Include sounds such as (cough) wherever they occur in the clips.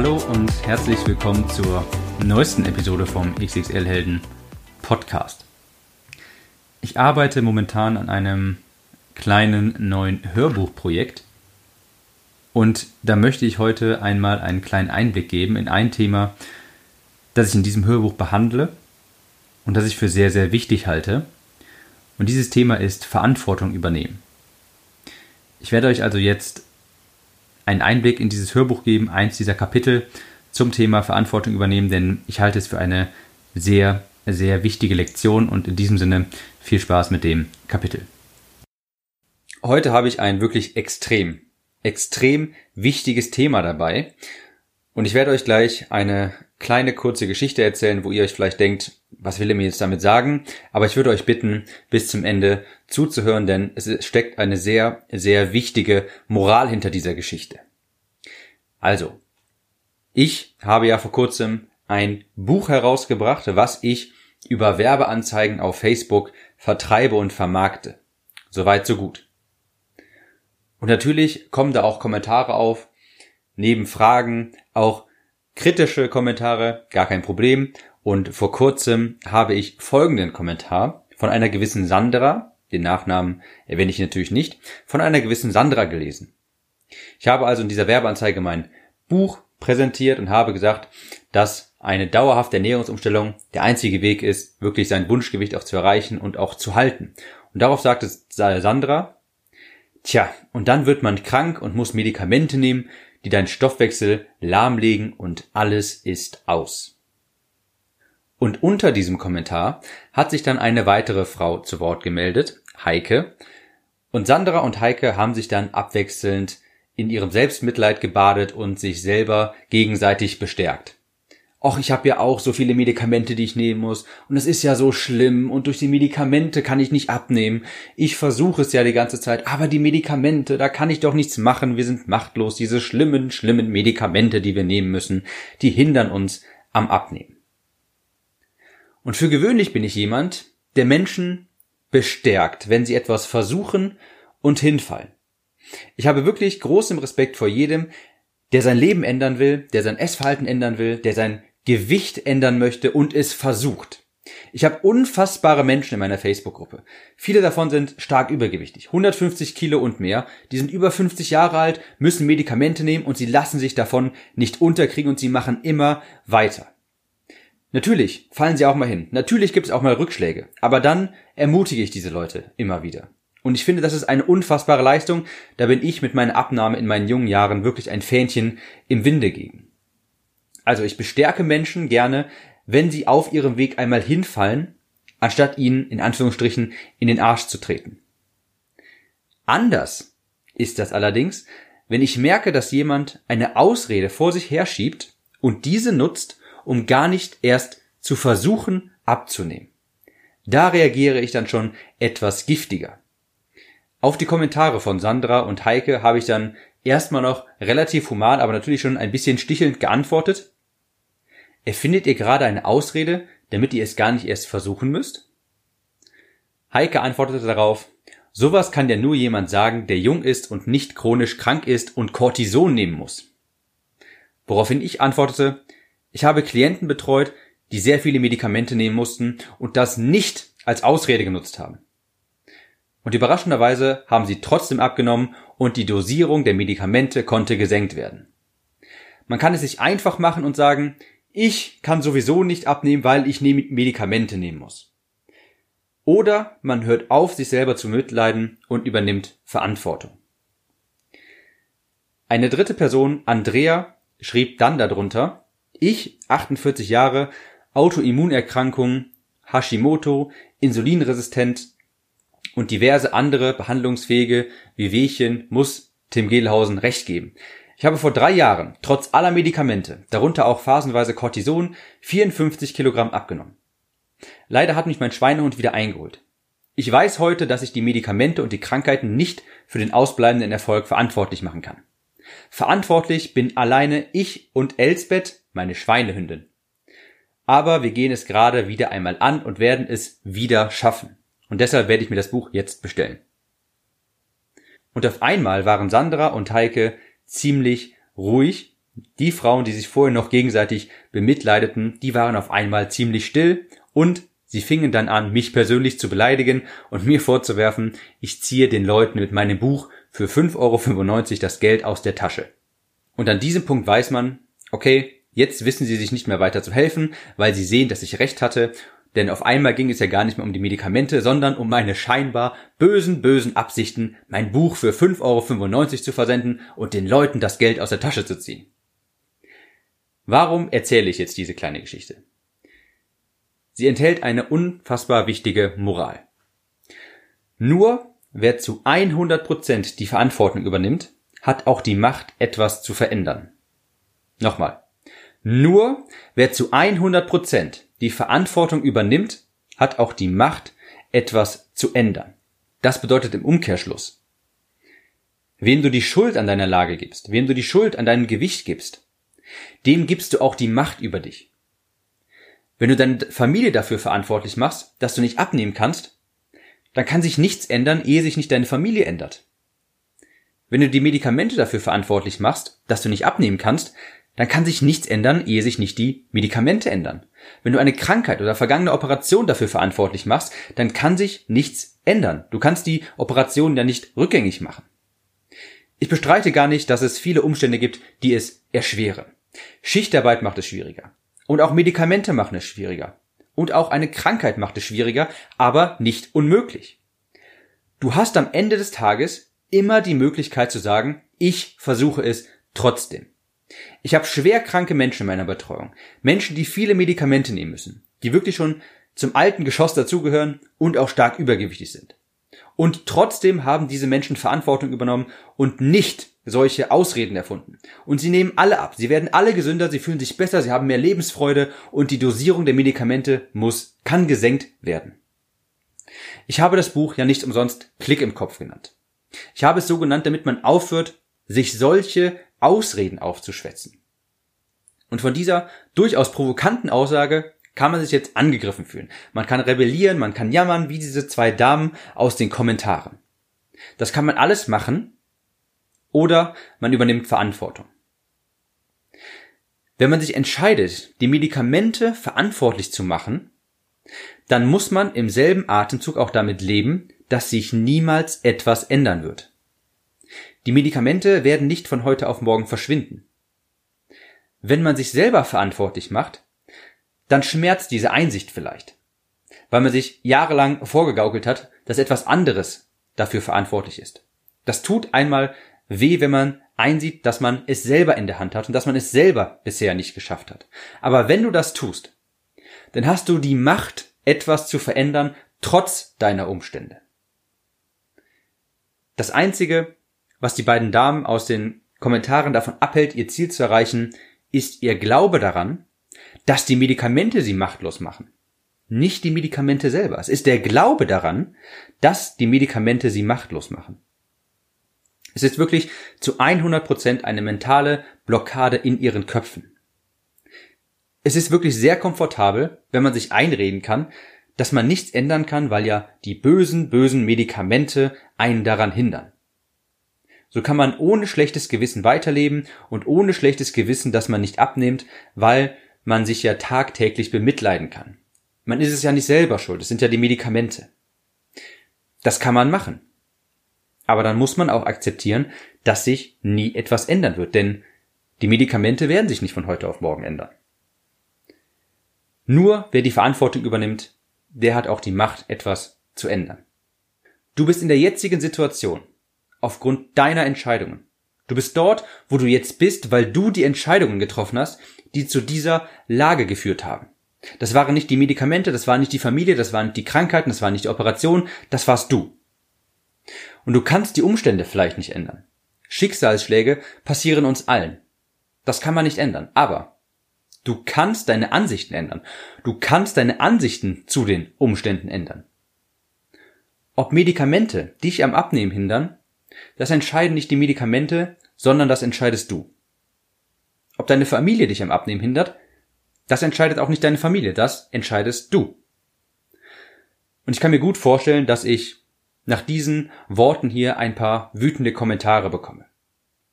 Hallo und herzlich willkommen zur neuesten Episode vom XXL Helden Podcast. Ich arbeite momentan an einem kleinen neuen Hörbuchprojekt und da möchte ich heute einmal einen kleinen Einblick geben in ein Thema, das ich in diesem Hörbuch behandle und das ich für sehr, sehr wichtig halte. Und dieses Thema ist Verantwortung übernehmen. Ich werde euch also jetzt einen Einblick in dieses Hörbuch geben, eins dieser Kapitel zum Thema Verantwortung übernehmen, denn ich halte es für eine sehr, sehr wichtige Lektion und in diesem Sinne viel Spaß mit dem Kapitel. Heute habe ich ein wirklich extrem, extrem wichtiges Thema dabei und ich werde euch gleich eine kleine kurze Geschichte erzählen, wo ihr euch vielleicht denkt, was will er mir jetzt damit sagen? Aber ich würde euch bitten, bis zum Ende zuzuhören, denn es steckt eine sehr, sehr wichtige Moral hinter dieser Geschichte. Also, ich habe ja vor kurzem ein Buch herausgebracht, was ich über Werbeanzeigen auf Facebook vertreibe und vermarkte. Soweit, so gut. Und natürlich kommen da auch Kommentare auf, neben Fragen auch kritische Kommentare, gar kein Problem. Und vor kurzem habe ich folgenden Kommentar von einer gewissen Sandra, den Nachnamen erwähne ich natürlich nicht, von einer gewissen Sandra gelesen. Ich habe also in dieser Werbeanzeige mein Buch präsentiert und habe gesagt, dass eine dauerhafte Ernährungsumstellung der einzige Weg ist, wirklich sein Wunschgewicht auch zu erreichen und auch zu halten. Und darauf sagte Sandra, tja, und dann wird man krank und muss Medikamente nehmen, die deinen Stoffwechsel lahmlegen und alles ist aus. Und unter diesem Kommentar hat sich dann eine weitere Frau zu Wort gemeldet, Heike. Und Sandra und Heike haben sich dann abwechselnd in ihrem Selbstmitleid gebadet und sich selber gegenseitig bestärkt. Och, ich habe ja auch so viele Medikamente, die ich nehmen muss, und es ist ja so schlimm, und durch die Medikamente kann ich nicht abnehmen. Ich versuche es ja die ganze Zeit, aber die Medikamente, da kann ich doch nichts machen, wir sind machtlos, diese schlimmen, schlimmen Medikamente, die wir nehmen müssen, die hindern uns am Abnehmen. Und für gewöhnlich bin ich jemand, der Menschen bestärkt, wenn sie etwas versuchen und hinfallen. Ich habe wirklich großen Respekt vor jedem, der sein Leben ändern will, der sein Essverhalten ändern will, der sein Gewicht ändern möchte und es versucht. Ich habe unfassbare Menschen in meiner Facebook-Gruppe. Viele davon sind stark übergewichtig, 150 Kilo und mehr. Die sind über 50 Jahre alt, müssen Medikamente nehmen und sie lassen sich davon nicht unterkriegen und sie machen immer weiter. Natürlich fallen sie auch mal hin. Natürlich gibt es auch mal Rückschläge. Aber dann ermutige ich diese Leute immer wieder. Und ich finde, das ist eine unfassbare Leistung. Da bin ich mit meiner Abnahme in meinen jungen Jahren wirklich ein Fähnchen im Winde gegen. Also ich bestärke Menschen gerne, wenn sie auf ihrem Weg einmal hinfallen, anstatt ihnen in Anführungsstrichen in den Arsch zu treten. Anders ist das allerdings, wenn ich merke, dass jemand eine Ausrede vor sich herschiebt und diese nutzt, um gar nicht erst zu versuchen abzunehmen. Da reagiere ich dann schon etwas giftiger. Auf die Kommentare von Sandra und Heike habe ich dann erstmal noch relativ human, aber natürlich schon ein bisschen stichelnd geantwortet. Erfindet ihr gerade eine Ausrede, damit ihr es gar nicht erst versuchen müsst? Heike antwortete darauf, sowas kann ja nur jemand sagen, der jung ist und nicht chronisch krank ist und Cortison nehmen muss. Woraufhin ich antwortete, ich habe Klienten betreut, die sehr viele Medikamente nehmen mussten und das nicht als Ausrede genutzt haben. Und überraschenderweise haben sie trotzdem abgenommen und die Dosierung der Medikamente konnte gesenkt werden. Man kann es sich einfach machen und sagen, ich kann sowieso nicht abnehmen, weil ich Medikamente nehmen muss. Oder man hört auf, sich selber zu mitleiden und übernimmt Verantwortung. Eine dritte Person, Andrea, schrieb dann darunter, ich, 48 Jahre, Autoimmunerkrankung, Hashimoto, insulinresistent und diverse andere behandlungsfähige Wehwehchen muss Tim Gehlhausen recht geben. Ich habe vor drei Jahren, trotz aller Medikamente, darunter auch phasenweise Cortison, 54 Kilogramm abgenommen. Leider hat mich mein Schweinehund wieder eingeholt. Ich weiß heute, dass ich die Medikamente und die Krankheiten nicht für den ausbleibenden Erfolg verantwortlich machen kann. Verantwortlich bin alleine ich und Elsbeth, meine Schweinehündin. Aber wir gehen es gerade wieder einmal an und werden es wieder schaffen. Und deshalb werde ich mir das Buch jetzt bestellen. Und auf einmal waren Sandra und Heike ziemlich ruhig. Die Frauen, die sich vorher noch gegenseitig bemitleideten, die waren auf einmal ziemlich still und sie fingen dann an, mich persönlich zu beleidigen und mir vorzuwerfen, ich ziehe den Leuten mit meinem Buch für 5,95 Euro das Geld aus der Tasche. Und an diesem Punkt weiß man, okay, jetzt wissen sie sich nicht mehr weiter zu helfen, weil sie sehen, dass ich recht hatte denn auf einmal ging es ja gar nicht mehr um die Medikamente, sondern um meine scheinbar bösen, bösen Absichten, mein Buch für 5,95 Euro zu versenden und den Leuten das Geld aus der Tasche zu ziehen. Warum erzähle ich jetzt diese kleine Geschichte? Sie enthält eine unfassbar wichtige Moral. Nur wer zu 100 Prozent die Verantwortung übernimmt, hat auch die Macht, etwas zu verändern. Nochmal. Nur wer zu 100 Prozent die Verantwortung übernimmt, hat auch die Macht, etwas zu ändern. Das bedeutet im Umkehrschluss, wem du die Schuld an deiner Lage gibst, wem du die Schuld an deinem Gewicht gibst, dem gibst du auch die Macht über dich. Wenn du deine Familie dafür verantwortlich machst, dass du nicht abnehmen kannst, dann kann sich nichts ändern, ehe sich nicht deine Familie ändert. Wenn du die Medikamente dafür verantwortlich machst, dass du nicht abnehmen kannst, dann kann sich nichts ändern, ehe sich nicht die Medikamente ändern. Wenn du eine Krankheit oder vergangene Operation dafür verantwortlich machst, dann kann sich nichts ändern. Du kannst die Operation ja nicht rückgängig machen. Ich bestreite gar nicht, dass es viele Umstände gibt, die es erschweren. Schichtarbeit macht es schwieriger. Und auch Medikamente machen es schwieriger. Und auch eine Krankheit macht es schwieriger, aber nicht unmöglich. Du hast am Ende des Tages immer die Möglichkeit zu sagen, ich versuche es trotzdem. Ich habe schwer kranke Menschen in meiner Betreuung. Menschen, die viele Medikamente nehmen müssen, die wirklich schon zum alten Geschoss dazugehören und auch stark übergewichtig sind. Und trotzdem haben diese Menschen Verantwortung übernommen und nicht solche Ausreden erfunden. Und sie nehmen alle ab. Sie werden alle gesünder, sie fühlen sich besser, sie haben mehr Lebensfreude und die Dosierung der Medikamente muss, kann gesenkt werden. Ich habe das Buch ja nicht umsonst Klick im Kopf genannt. Ich habe es so genannt, damit man aufhört, sich solche Ausreden aufzuschwätzen. Und von dieser durchaus provokanten Aussage kann man sich jetzt angegriffen fühlen. Man kann rebellieren, man kann jammern, wie diese zwei Damen aus den Kommentaren. Das kann man alles machen oder man übernimmt Verantwortung. Wenn man sich entscheidet, die Medikamente verantwortlich zu machen, dann muss man im selben Atemzug auch damit leben, dass sich niemals etwas ändern wird. Die Medikamente werden nicht von heute auf morgen verschwinden. Wenn man sich selber verantwortlich macht, dann schmerzt diese Einsicht vielleicht, weil man sich jahrelang vorgegaukelt hat, dass etwas anderes dafür verantwortlich ist. Das tut einmal weh, wenn man einsieht, dass man es selber in der Hand hat und dass man es selber bisher nicht geschafft hat. Aber wenn du das tust, dann hast du die Macht, etwas zu verändern, trotz deiner Umstände. Das Einzige, was die beiden Damen aus den Kommentaren davon abhält, ihr Ziel zu erreichen, ist ihr Glaube daran, dass die Medikamente sie machtlos machen. Nicht die Medikamente selber. Es ist der Glaube daran, dass die Medikamente sie machtlos machen. Es ist wirklich zu 100 Prozent eine mentale Blockade in ihren Köpfen. Es ist wirklich sehr komfortabel, wenn man sich einreden kann, dass man nichts ändern kann, weil ja die bösen, bösen Medikamente einen daran hindern. So kann man ohne schlechtes Gewissen weiterleben und ohne schlechtes Gewissen, dass man nicht abnimmt, weil man sich ja tagtäglich bemitleiden kann. Man ist es ja nicht selber schuld, es sind ja die Medikamente. Das kann man machen. Aber dann muss man auch akzeptieren, dass sich nie etwas ändern wird, denn die Medikamente werden sich nicht von heute auf morgen ändern. Nur wer die Verantwortung übernimmt, der hat auch die Macht, etwas zu ändern. Du bist in der jetzigen Situation aufgrund deiner Entscheidungen. Du bist dort, wo du jetzt bist, weil du die Entscheidungen getroffen hast, die zu dieser Lage geführt haben. Das waren nicht die Medikamente, das war nicht die Familie, das waren nicht die Krankheiten, das war nicht die Operation, das warst du. Und du kannst die Umstände vielleicht nicht ändern. Schicksalsschläge passieren uns allen. Das kann man nicht ändern. Aber du kannst deine Ansichten ändern. Du kannst deine Ansichten zu den Umständen ändern. Ob Medikamente dich am Abnehmen hindern, das entscheiden nicht die Medikamente, sondern das entscheidest du. Ob deine Familie dich am Abnehmen hindert, das entscheidet auch nicht deine Familie, das entscheidest du. Und ich kann mir gut vorstellen, dass ich nach diesen Worten hier ein paar wütende Kommentare bekomme.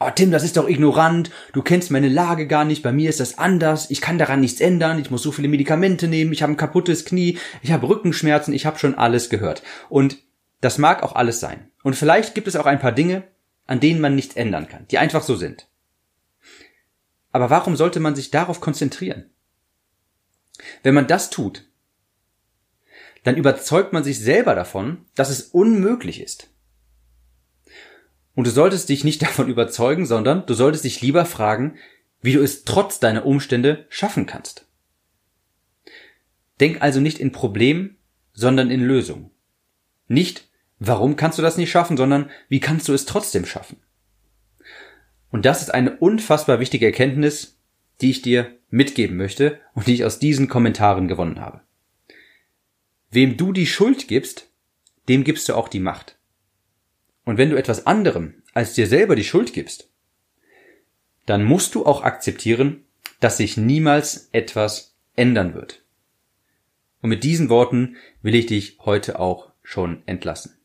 Oh, Tim, das ist doch ignorant. Du kennst meine Lage gar nicht. Bei mir ist das anders. Ich kann daran nichts ändern. Ich muss so viele Medikamente nehmen. Ich habe ein kaputtes Knie. Ich habe Rückenschmerzen. Ich habe schon alles gehört. Und das mag auch alles sein. Und vielleicht gibt es auch ein paar Dinge, an denen man nichts ändern kann, die einfach so sind. Aber warum sollte man sich darauf konzentrieren? Wenn man das tut, dann überzeugt man sich selber davon, dass es unmöglich ist. Und du solltest dich nicht (laughs) davon überzeugen, sondern du solltest dich lieber fragen, wie du es trotz deiner Umstände schaffen kannst. Denk also nicht in Problemen, sondern in Lösungen. Nicht, warum kannst du das nicht schaffen, sondern wie kannst du es trotzdem schaffen? Und das ist eine unfassbar wichtige Erkenntnis, die ich dir mitgeben möchte und die ich aus diesen Kommentaren gewonnen habe. Wem du die Schuld gibst, dem gibst du auch die Macht. Und wenn du etwas anderem als dir selber die Schuld gibst, dann musst du auch akzeptieren, dass sich niemals etwas ändern wird. Und mit diesen Worten will ich dich heute auch schon entlassen.